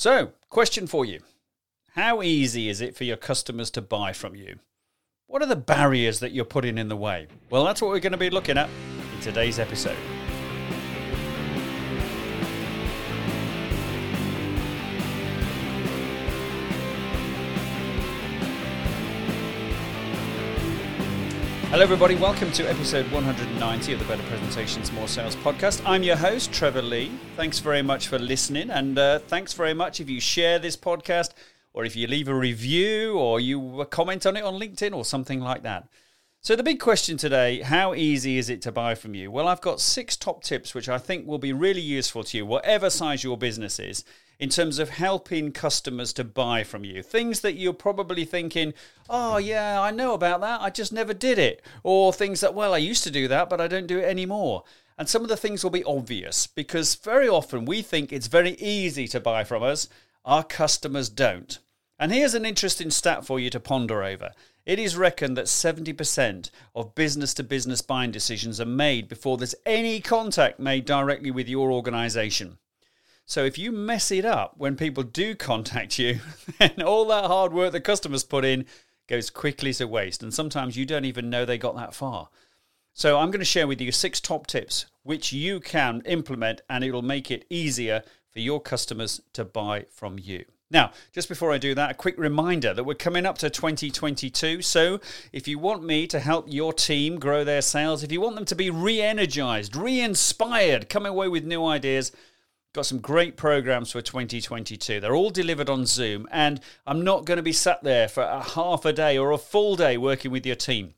So, question for you How easy is it for your customers to buy from you? What are the barriers that you're putting in the way? Well, that's what we're going to be looking at in today's episode. Hello, everybody. Welcome to episode 190 of the Better Presentations, More Sales podcast. I'm your host, Trevor Lee. Thanks very much for listening. And uh, thanks very much if you share this podcast or if you leave a review or you comment on it on LinkedIn or something like that. So, the big question today how easy is it to buy from you? Well, I've got six top tips which I think will be really useful to you, whatever size your business is in terms of helping customers to buy from you. Things that you're probably thinking, oh, yeah, I know about that, I just never did it. Or things that, well, I used to do that, but I don't do it anymore. And some of the things will be obvious because very often we think it's very easy to buy from us, our customers don't. And here's an interesting stat for you to ponder over. It is reckoned that 70% of business to business buying decisions are made before there's any contact made directly with your organization. So if you mess it up when people do contact you, then all that hard work the customers put in goes quickly to waste. And sometimes you don't even know they got that far. So I'm going to share with you six top tips which you can implement and it'll make it easier for your customers to buy from you. Now, just before I do that, a quick reminder that we're coming up to 2022. So, if you want me to help your team grow their sales, if you want them to be re energized, re inspired, come away with new ideas, Got some great programs for 2022. They're all delivered on Zoom, and I'm not going to be sat there for a half a day or a full day working with your team.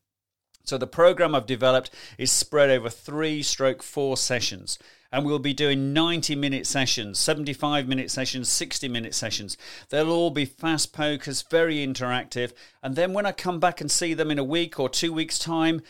So the program I've developed is spread over three stroke four sessions. And we'll be doing 90 minute sessions, 75 minute sessions, 60 minute sessions. They'll all be fast pokers, very interactive. And then when I come back and see them in a week or two weeks' time,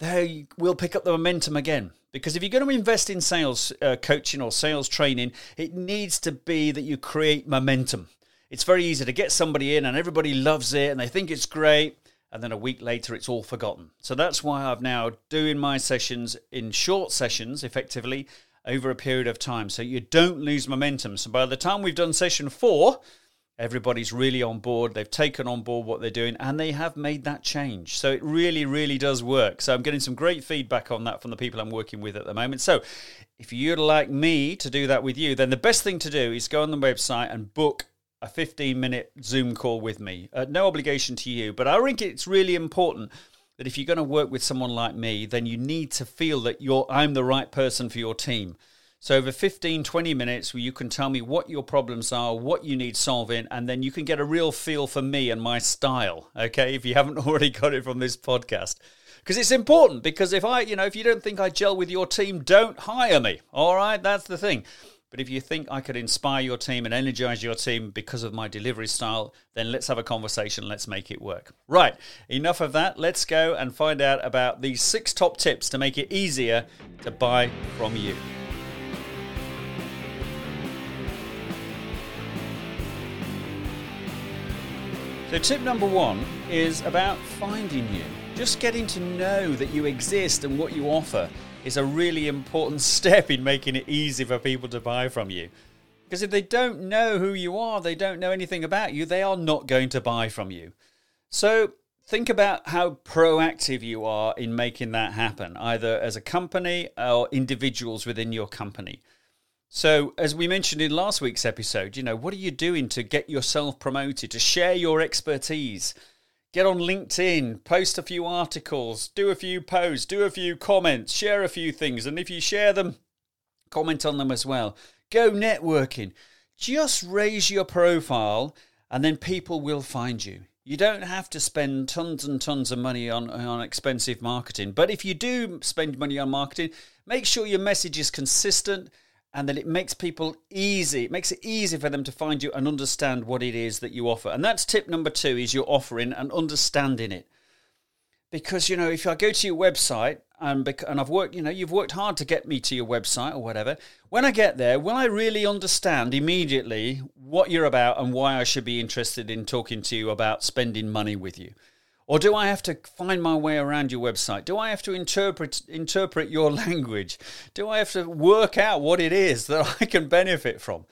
they will pick up the momentum again. Because if you're going to invest in sales uh, coaching or sales training, it needs to be that you create momentum. It's very easy to get somebody in and everybody loves it and they think it's great. And then a week later, it's all forgotten. So that's why I've now doing my sessions in short sessions, effectively, over a period of time. So you don't lose momentum. So by the time we've done session four, Everybody's really on board. They've taken on board what they're doing and they have made that change. So it really, really does work. So I'm getting some great feedback on that from the people I'm working with at the moment. So if you'd like me to do that with you, then the best thing to do is go on the website and book a 15 minute Zoom call with me. Uh, no obligation to you, but I think it's really important that if you're going to work with someone like me, then you need to feel that you're I'm the right person for your team. So, over 15, 20 minutes, where you can tell me what your problems are, what you need solving, and then you can get a real feel for me and my style, okay, if you haven't already got it from this podcast. Because it's important, because if I, you know, if you don't think I gel with your team, don't hire me, all right? That's the thing. But if you think I could inspire your team and energize your team because of my delivery style, then let's have a conversation. Let's make it work. Right, enough of that. Let's go and find out about these six top tips to make it easier to buy from you. So, tip number one is about finding you. Just getting to know that you exist and what you offer is a really important step in making it easy for people to buy from you. Because if they don't know who you are, they don't know anything about you, they are not going to buy from you. So, think about how proactive you are in making that happen, either as a company or individuals within your company. So, as we mentioned in last week's episode, you know, what are you doing to get yourself promoted, to share your expertise? Get on LinkedIn, post a few articles, do a few posts, do a few comments, share a few things. And if you share them, comment on them as well. Go networking. Just raise your profile and then people will find you. You don't have to spend tons and tons of money on, on expensive marketing. But if you do spend money on marketing, make sure your message is consistent and then it makes people easy. It makes it easy for them to find you and understand what it is that you offer. And that's tip number two: is your offering and understanding it. Because you know, if I go to your website and and I've worked, you know, you've worked hard to get me to your website or whatever. When I get there, will I really understand immediately what you're about and why I should be interested in talking to you about spending money with you? Or do I have to find my way around your website? Do I have to interpret interpret your language? Do I have to work out what it is that I can benefit from?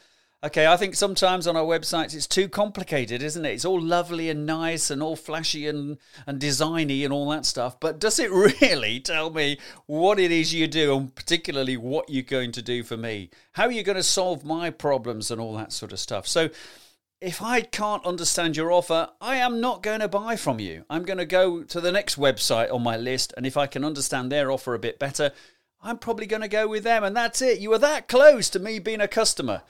Okay, I think sometimes on our websites it's too complicated, isn't it? It's all lovely and nice and all flashy and, and designy and all that stuff. But does it really tell me what it is you do and particularly what you're going to do for me? How are you going to solve my problems and all that sort of stuff? So if I can't understand your offer, I am not going to buy from you. I'm going to go to the next website on my list. And if I can understand their offer a bit better, I'm probably going to go with them. And that's it. You are that close to me being a customer.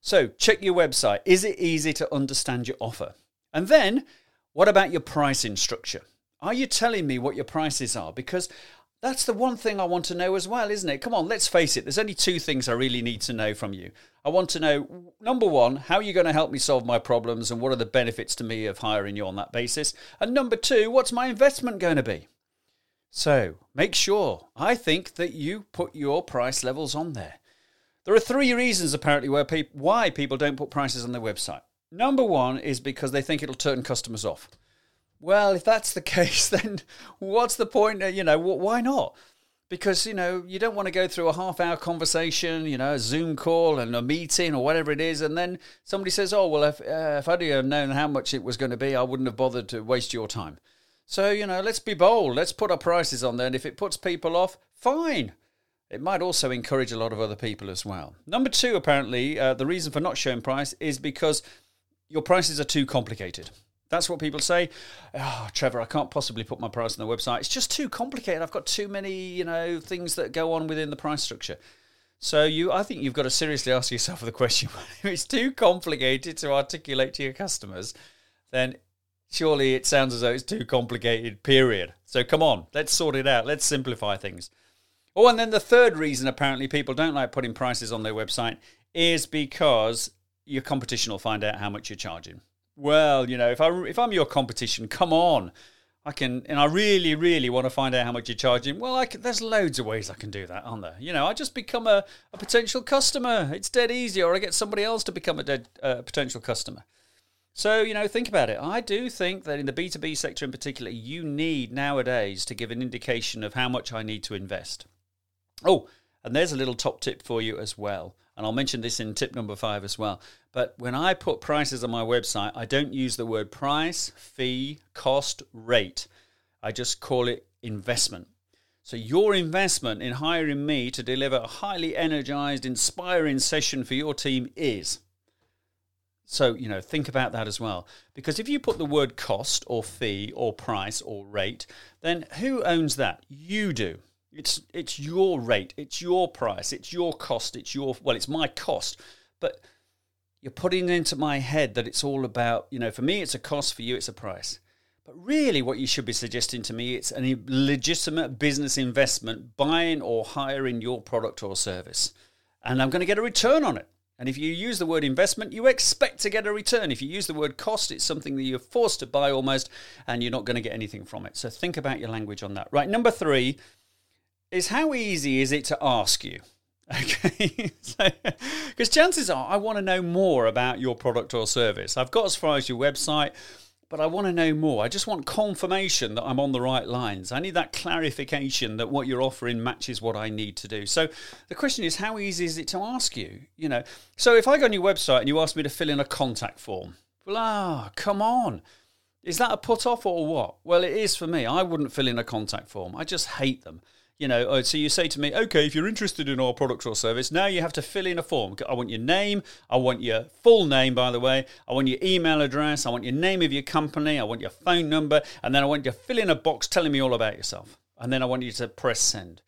So check your website. Is it easy to understand your offer? And then, what about your pricing structure? Are you telling me what your prices are? Because that's the one thing I want to know as well, isn't it? Come on, let's face it. There's only two things I really need to know from you. I want to know number one, how are you going to help me solve my problems and what are the benefits to me of hiring you on that basis? And number two, what's my investment going to be? So make sure, I think, that you put your price levels on there. There are three reasons apparently where pe- why people don't put prices on their website. Number one is because they think it'll turn customers off. Well, if that's the case, then what's the point? You know, why not? Because you know you don't want to go through a half-hour conversation, you know, a Zoom call and a meeting or whatever it is, and then somebody says, "Oh, well, if uh, if I'd have known how much it was going to be, I wouldn't have bothered to waste your time." So you know, let's be bold. Let's put our prices on there, and if it puts people off, fine. It might also encourage a lot of other people as well. Number two, apparently, uh, the reason for not showing price is because your prices are too complicated. That's what people say. Oh, Trevor, I can't possibly put my price on the website. It's just too complicated. I've got too many, you know, things that go on within the price structure. So you, I think you've got to seriously ask yourself the question: if it's too complicated to articulate to your customers, then surely it sounds as though it's too complicated. Period. So come on, let's sort it out. Let's simplify things. Oh, and then the third reason apparently people don't like putting prices on their website is because your competition will find out how much you're charging. Well, you know, if I if I'm your competition, come on. I can, and I really, really want to find out how much you're charging. Well, I can, there's loads of ways I can do that, aren't there? You know, I just become a, a potential customer. It's dead easy, or I get somebody else to become a dead uh, potential customer. So, you know, think about it. I do think that in the B2B sector in particular, you need nowadays to give an indication of how much I need to invest. Oh, and there's a little top tip for you as well. And I'll mention this in tip number five as well. But when I put prices on my website, I don't use the word price, fee, cost, rate. I just call it investment. So, your investment in hiring me to deliver a highly energized, inspiring session for your team is. So, you know, think about that as well. Because if you put the word cost or fee or price or rate, then who owns that? You do. It's it's your rate, it's your price, it's your cost, it's your well, it's my cost. But you're putting into my head that it's all about, you know, for me it's a cost, for you it's a price. But really what you should be suggesting to me it's a legitimate business investment buying or hiring your product or service. And I'm going to get a return on it. And if you use the word investment, you expect to get a return. If you use the word cost, it's something that you're forced to buy almost, and you're not going to get anything from it. So think about your language on that. Right, number three, is how easy is it to ask you? Okay, because so, chances are I want to know more about your product or service. I've got as far as your website, but I want to know more. I just want confirmation that I'm on the right lines. I need that clarification that what you're offering matches what I need to do. So the question is, how easy is it to ask you? You know, so if I go on your website and you ask me to fill in a contact form, well, ah, come on. Is that a put off or what? Well, it is for me. I wouldn't fill in a contact form. I just hate them you know, uh, so you say to me, okay, if you're interested in our product or service, now you have to fill in a form. I want your name. I want your full name, by the way. I want your email address. I want your name of your company. I want your phone number. And then I want you to fill in a box telling me all about yourself. And then I want you to press send.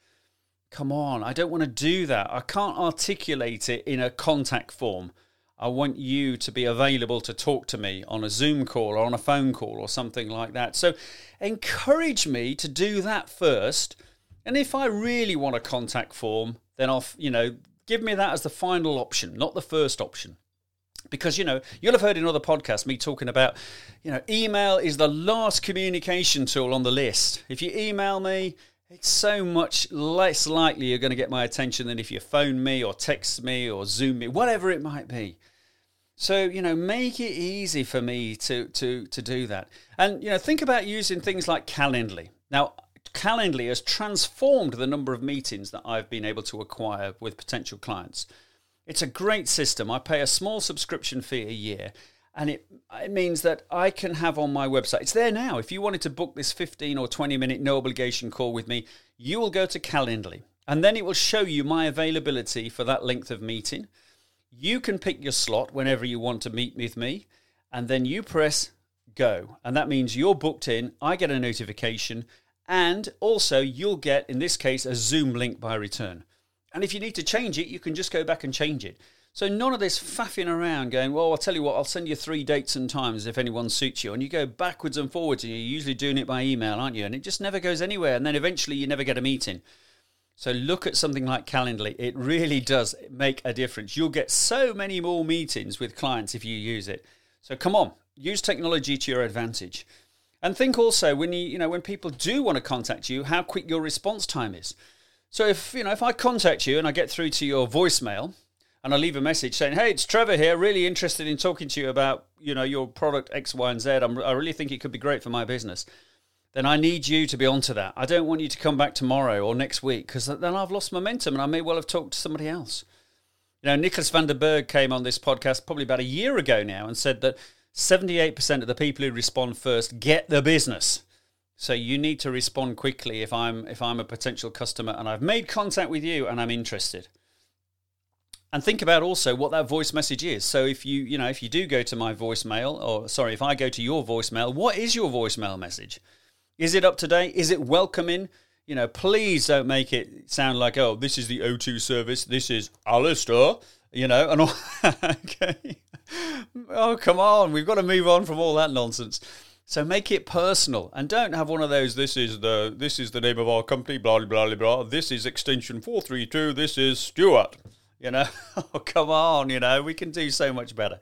Come on, I don't want to do that. I can't articulate it in a contact form. I want you to be available to talk to me on a Zoom call or on a phone call or something like that. So encourage me to do that first and if I really want a contact form, then I'll, you know, give me that as the final option, not the first option. Because, you know, you'll have heard in other podcasts me talking about, you know, email is the last communication tool on the list. If you email me, it's so much less likely you're going to get my attention than if you phone me or text me or Zoom me, whatever it might be. So, you know, make it easy for me to, to, to do that. And, you know, think about using things like Calendly. Now, Calendly has transformed the number of meetings that I've been able to acquire with potential clients. It's a great system. I pay a small subscription fee a year, and it it means that I can have on my website. It's there now. If you wanted to book this 15 or 20 minute no obligation call with me, you will go to Calendly, and then it will show you my availability for that length of meeting. You can pick your slot whenever you want to meet with me, and then you press go, and that means you're booked in. I get a notification, and also you'll get, in this case, a Zoom link by return. And if you need to change it, you can just go back and change it. So none of this faffing around going, well, I'll tell you what, I'll send you three dates and times if anyone suits you. And you go backwards and forwards, and you're usually doing it by email, aren't you? And it just never goes anywhere. And then eventually you never get a meeting. So look at something like Calendly. It really does make a difference. You'll get so many more meetings with clients if you use it. So come on, use technology to your advantage. And think also when you, you know, when people do want to contact you, how quick your response time is. So if, you know, if I contact you and I get through to your voicemail, and I leave a message saying, "Hey, it's Trevor here. Really interested in talking to you about you know your product X, Y, and Z. I'm, I really think it could be great for my business." Then I need you to be onto that. I don't want you to come back tomorrow or next week because then I've lost momentum and I may well have talked to somebody else. You know, Nicholas van der Berg came on this podcast probably about a year ago now and said that 78% of the people who respond first get the business. So you need to respond quickly if I'm if I'm a potential customer and I've made contact with you and I'm interested. And think about also what that voice message is. So if you you know if you do go to my voicemail or sorry if i go to your voicemail what is your voicemail message? Is it up to date? Is it welcoming? You know please don't make it sound like oh this is the o2 service. This is alistair you know and all okay oh come on we've got to move on from all that nonsense. So make it personal and don't have one of those this is the this is the name of our company blah blah blah blah. This is extension 432 this is stuart. You know, oh, come on, you know, we can do so much better.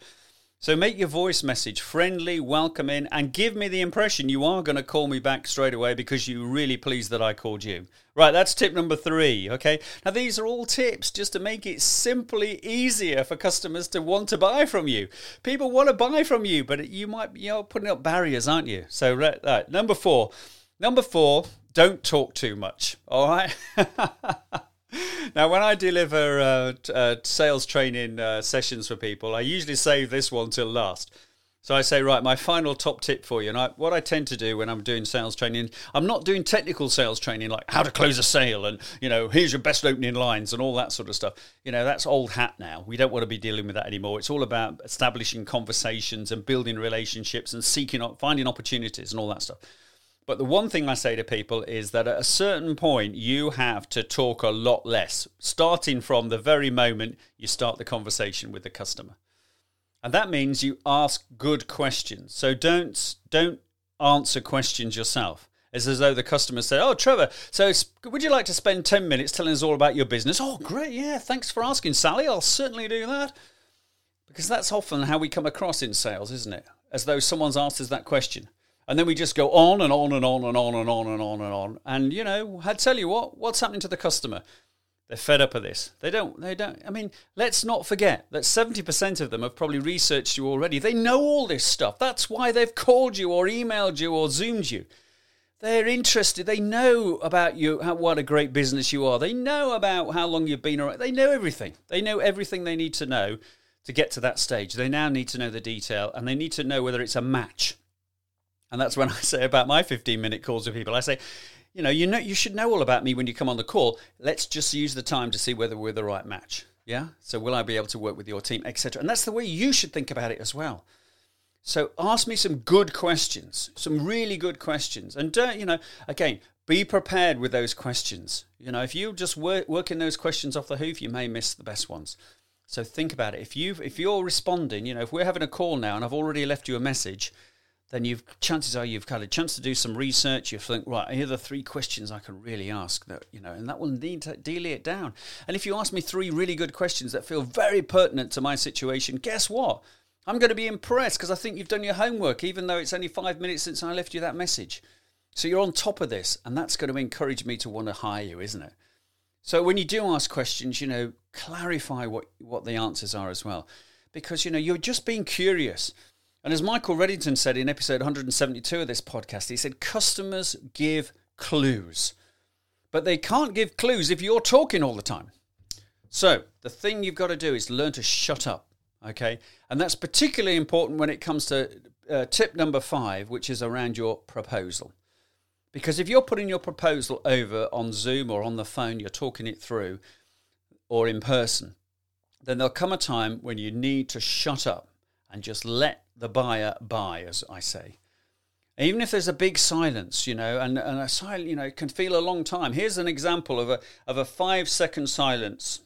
So make your voice message friendly, welcoming, and give me the impression you are going to call me back straight away because you're really pleased that I called you. Right, that's tip number three. Okay, now these are all tips just to make it simply easier for customers to want to buy from you. People want to buy from you, but you might you're putting up barriers, aren't you? So, right, number four. Number four, don't talk too much. All right. now, when I deliver uh, uh, sales training uh, sessions for people, I usually save this one till last. So I say, right, my final top tip for you. And I, what I tend to do when I'm doing sales training, I'm not doing technical sales training like how to close a sale and, you know, here's your best opening lines and all that sort of stuff. You know, that's old hat now. We don't want to be dealing with that anymore. It's all about establishing conversations and building relationships and seeking, finding opportunities and all that stuff. But the one thing I say to people is that at a certain point, you have to talk a lot less, starting from the very moment you start the conversation with the customer. And that means you ask good questions. So don't, don't answer questions yourself. It's as though the customer said, Oh, Trevor, so would you like to spend 10 minutes telling us all about your business? Oh, great. Yeah, thanks for asking, Sally. I'll certainly do that. Because that's often how we come across in sales, isn't it? As though someone's asked us that question. And then we just go on and on and on and on and on and on and on. And you know, I tell you what, what's happening to the customer? They're fed up of this. They don't. They don't. I mean, let's not forget that seventy percent of them have probably researched you already. They know all this stuff. That's why they've called you or emailed you or zoomed you. They're interested. They know about you, how, what a great business you are. They know about how long you've been around. They know everything. They know everything they need to know to get to that stage. They now need to know the detail and they need to know whether it's a match. And that's when I say about my 15 minute calls with people, I say, you know, you know, you should know all about me when you come on the call. Let's just use the time to see whether we're the right match. Yeah. So will I be able to work with your team, etc. And that's the way you should think about it as well. So ask me some good questions, some really good questions, and don't you know? Again, be prepared with those questions. You know, if you just work working those questions off the hoof, you may miss the best ones. So think about it. If you if you're responding, you know, if we're having a call now and I've already left you a message, then you've chances are you've had a chance to do some research. You think, right, here are the three questions I can really ask that you know, and that will need to delay it down. And if you ask me three really good questions that feel very pertinent to my situation, guess what? I'm going to be impressed because I think you've done your homework, even though it's only five minutes since I left you that message. So you're on top of this, and that's going to encourage me to want to hire you, isn't it? So when you do ask questions, you know, clarify what what the answers are as well, because you know you're just being curious. And as Michael Reddington said in episode 172 of this podcast, he said, customers give clues, but they can't give clues if you're talking all the time. So, the thing you've got to do is learn to shut up, okay? And that's particularly important when it comes to uh, tip number five, which is around your proposal. Because if you're putting your proposal over on Zoom or on the phone, you're talking it through, or in person, then there'll come a time when you need to shut up and just let the buyer buy, as I say. Even if there's a big silence, you know, and, and a silent, you know, can feel a long time. Here's an example of a of a five second silence.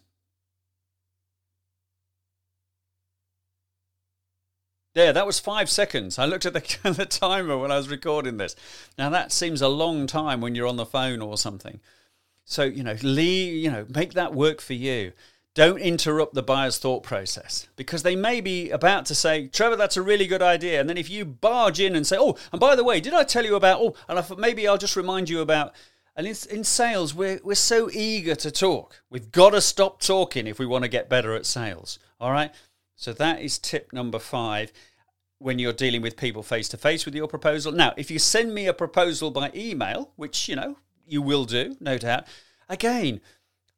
There, that was five seconds. I looked at the, the timer when I was recording this. Now that seems a long time when you're on the phone or something. So you know, leave, you know, make that work for you. Don't interrupt the buyer's thought process because they may be about to say, Trevor, that's a really good idea. And then if you barge in and say, oh, and by the way, did I tell you about, oh, and I thought maybe I'll just remind you about, and in, in sales, we're, we're so eager to talk. We've got to stop talking if we want to get better at sales. All right. So that is tip number five when you're dealing with people face to face with your proposal. Now, if you send me a proposal by email, which, you know, you will do, no doubt, again,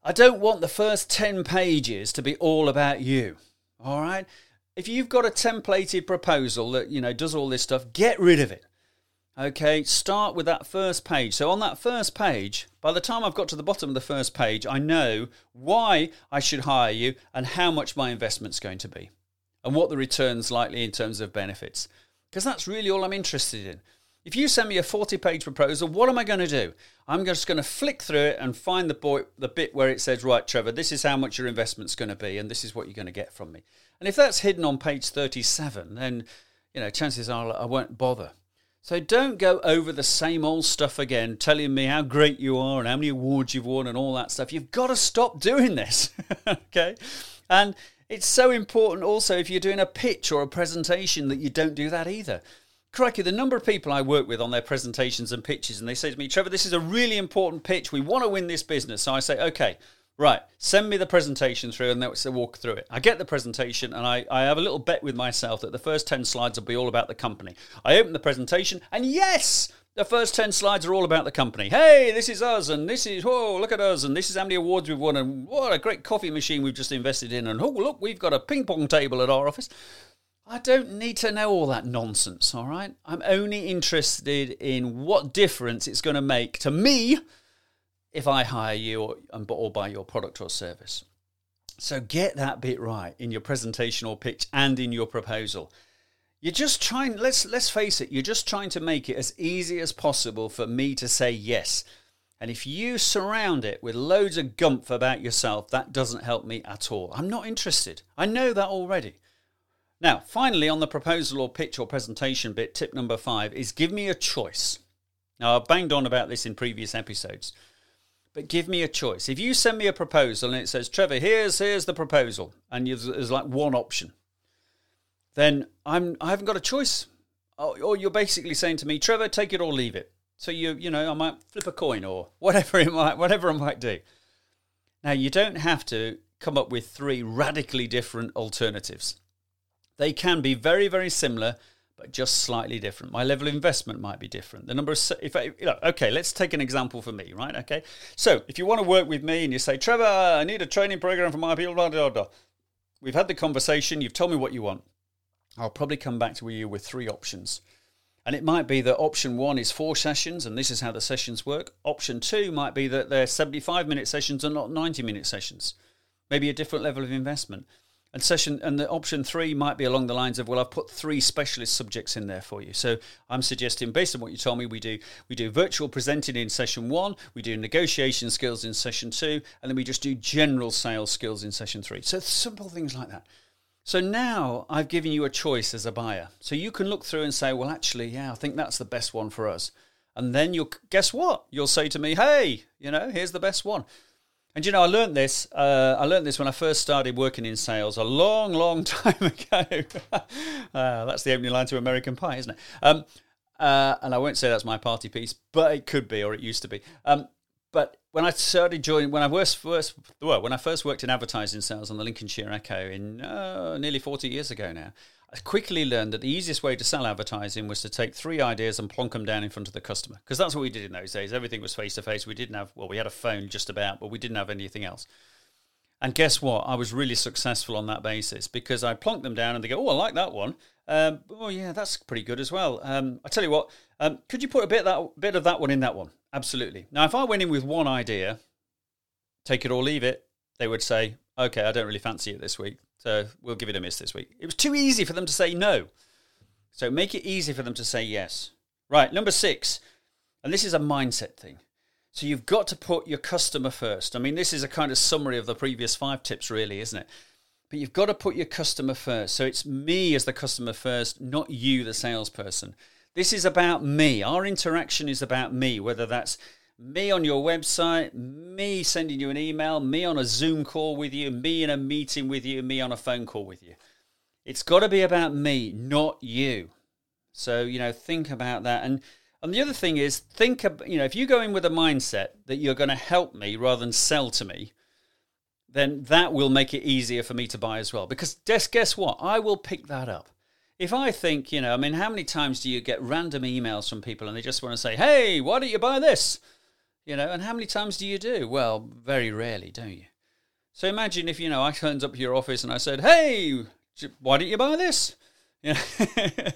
I don't want the first 10 pages to be all about you. All right? If you've got a templated proposal that, you know, does all this stuff, get rid of it. Okay, start with that first page. So on that first page, by the time I've got to the bottom of the first page, I know why I should hire you and how much my investment's going to be and what the return's likely in terms of benefits. Because that's really all I'm interested in. If you send me a 40 page proposal, what am I going to do? I'm just going to flick through it and find the, boy, the bit where it says, right, Trevor, this is how much your investment's going to be, and this is what you're going to get from me. And if that's hidden on page 37, then, you know, chances are I won't bother. So don't go over the same old stuff again, telling me how great you are and how many awards you've won and all that stuff. You've got to stop doing this, okay? And it's so important also if you're doing a pitch or a presentation that you don't do that either crikey, the number of people I work with on their presentations and pitches, and they say to me, Trevor, this is a really important pitch. We want to win this business. So I say, okay, right, send me the presentation through, and let's walk through it. I get the presentation, and I, I have a little bet with myself that the first 10 slides will be all about the company. I open the presentation, and yes, the first 10 slides are all about the company. Hey, this is us, and this is, whoa, look at us, and this is how many awards we've won, and what a great coffee machine we've just invested in, and oh, look, we've got a ping pong table at our office. I don't need to know all that nonsense, all right? I'm only interested in what difference it's going to make to me if I hire you or, um, or buy your product or service. So get that bit right in your presentation or pitch and in your proposal. You're just trying let's let's face it, you're just trying to make it as easy as possible for me to say yes. And if you surround it with loads of gumph about yourself, that doesn't help me at all. I'm not interested. I know that already. Now, finally, on the proposal or pitch or presentation bit, tip number five is give me a choice. Now, I've banged on about this in previous episodes, but give me a choice. If you send me a proposal and it says, Trevor, here's, here's the proposal, and there's like one option, then I'm, I haven't got a choice. Or you're basically saying to me, Trevor, take it or leave it. So you, you know, I might flip a coin or whatever it might, whatever I might do. Now, you don't have to come up with three radically different alternatives. They can be very, very similar, but just slightly different. My level of investment might be different. The number of, if I, you know, okay, let's take an example for me, right? Okay. So if you want to work with me and you say, Trevor, I need a training program for my people, blah, blah, blah. We've had the conversation. You've told me what you want. I'll probably come back to you with three options. And it might be that option one is four sessions, and this is how the sessions work. Option two might be that they're 75 minute sessions and not 90 minute sessions. Maybe a different level of investment. And session and the option three might be along the lines of, well, I've put three specialist subjects in there for you. So I'm suggesting, based on what you told me, we do we do virtual presenting in session one, we do negotiation skills in session two, and then we just do general sales skills in session three. So simple things like that. So now I've given you a choice as a buyer. So you can look through and say, well, actually, yeah, I think that's the best one for us. And then you'll guess what? You'll say to me, hey, you know, here's the best one. And you know, I learned this. Uh, I learned this when I first started working in sales a long, long time ago. uh, that's the opening line to American Pie, isn't it? Um, uh, and I won't say that's my party piece, but it could be, or it used to be. Um, but when I started joining, when I first, first, well, when I first worked in advertising sales on the Lincolnshire Echo in uh, nearly forty years ago now, I quickly learned that the easiest way to sell advertising was to take three ideas and plonk them down in front of the customer. Because that's what we did in those days. Everything was face to face. We didn't have, well, we had a phone just about, but we didn't have anything else. And guess what? I was really successful on that basis because I plonked them down and they go, "Oh, I like that one. Um, oh, yeah, that's pretty good as well." Um, I tell you what, um, could you put a bit that bit of that one in that one? Absolutely. Now, if I went in with one idea, take it or leave it, they would say, "Okay, I don't really fancy it this week, so we'll give it a miss this week." It was too easy for them to say no, so make it easy for them to say yes. Right, number six, and this is a mindset thing. So you've got to put your customer first. I mean, this is a kind of summary of the previous five tips, really, isn't it? But you've got to put your customer first. So it's me as the customer first, not you, the salesperson. This is about me. Our interaction is about me, whether that's me on your website, me sending you an email, me on a Zoom call with you, me in a meeting with you, me on a phone call with you. It's got to be about me, not you. So, you know, think about that. And and the other thing is, think about, you know, if you go in with a mindset that you're going to help me rather than sell to me, then that will make it easier for me to buy as well. Because guess, guess what? I will pick that up. If I think, you know, I mean, how many times do you get random emails from people and they just want to say, hey, why don't you buy this? You know, and how many times do you do? Well, very rarely, don't you? So imagine if, you know, I turned up to your office and I said, hey, why don't you buy this? You know,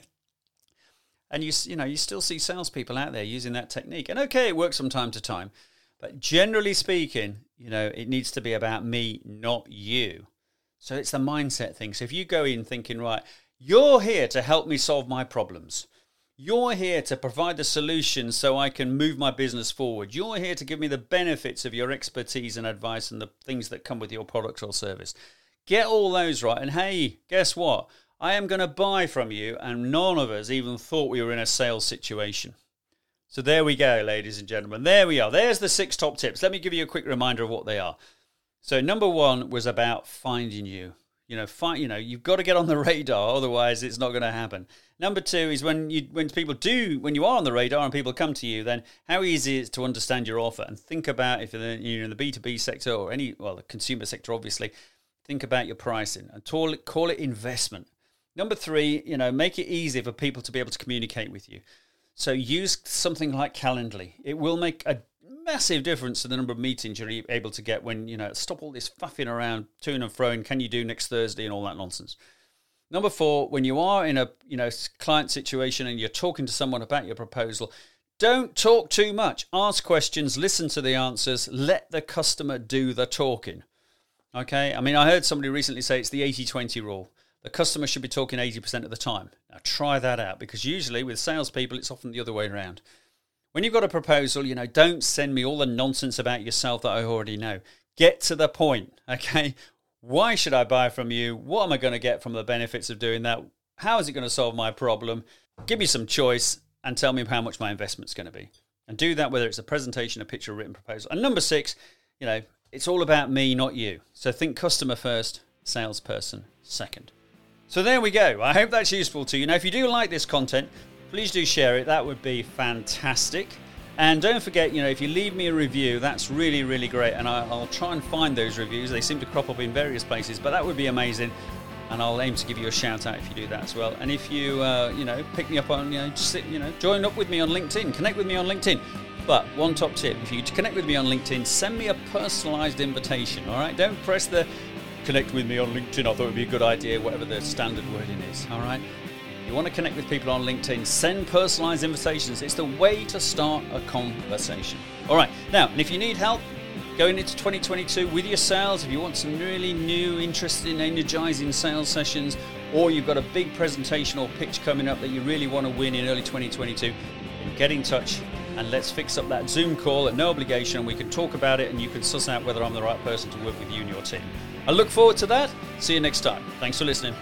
And you you know you still see salespeople out there using that technique, and okay, it works from time to time, but generally speaking, you know it needs to be about me, not you. So it's the mindset thing. So if you go in thinking, right, you're here to help me solve my problems. You're here to provide the solutions so I can move my business forward. You're here to give me the benefits of your expertise and advice and the things that come with your product or service. Get all those right. And hey, guess what? I am going to buy from you, and none of us even thought we were in a sales situation. So there we go, ladies and gentlemen. There we are. There's the six top tips. Let me give you a quick reminder of what they are. So number one was about finding you. You know, find, you know, you've got to get on the radar, otherwise it's not going to happen. Number two is when you when people do when you are on the radar and people come to you, then how easy is it to understand your offer and think about if you're in the B two B sector or any well the consumer sector, obviously, think about your pricing and call it call it investment. Number three, you know, make it easy for people to be able to communicate with you. So use something like Calendly. It will make a massive difference to the number of meetings you're able to get when, you know, stop all this faffing around, to and fro, and can you do next Thursday and all that nonsense. Number four, when you are in a, you know, client situation and you're talking to someone about your proposal, don't talk too much. Ask questions, listen to the answers, let the customer do the talking. Okay? I mean, I heard somebody recently say it's the 80 20 rule the customer should be talking 80% of the time. Now, try that out because usually with salespeople, it's often the other way around. When you've got a proposal, you know, don't send me all the nonsense about yourself that I already know. Get to the point, okay? Why should I buy from you? What am I going to get from the benefits of doing that? How is it going to solve my problem? Give me some choice and tell me how much my investment's going to be. And do that whether it's a presentation, a picture, a written proposal. And number six, you know, it's all about me, not you. So think customer first, salesperson second. So there we go. I hope that's useful to you. Now, if you do like this content, please do share it. That would be fantastic. And don't forget, you know, if you leave me a review, that's really, really great. And I, will try and find those reviews. They seem to crop up in various places, but that would be amazing. And I'll aim to give you a shout out if you do that as well. And if you, uh, you know, pick me up on, you know, just sit, you know, join up with me on LinkedIn, connect with me on LinkedIn. But one top tip: if you connect with me on LinkedIn, send me a personalised invitation. All right, don't press the connect with me on LinkedIn. I thought it would be a good idea, whatever the standard wording is. All right. You want to connect with people on LinkedIn, send personalized invitations. It's the way to start a conversation. All right. Now, and if you need help going into 2022 with your sales, if you want some really new, interesting, energizing sales sessions, or you've got a big presentation or pitch coming up that you really want to win in early 2022, get in touch and let's fix up that Zoom call at no obligation. We can talk about it and you can suss out whether I'm the right person to work with you and your team. I look forward to that. See you next time. Thanks for listening.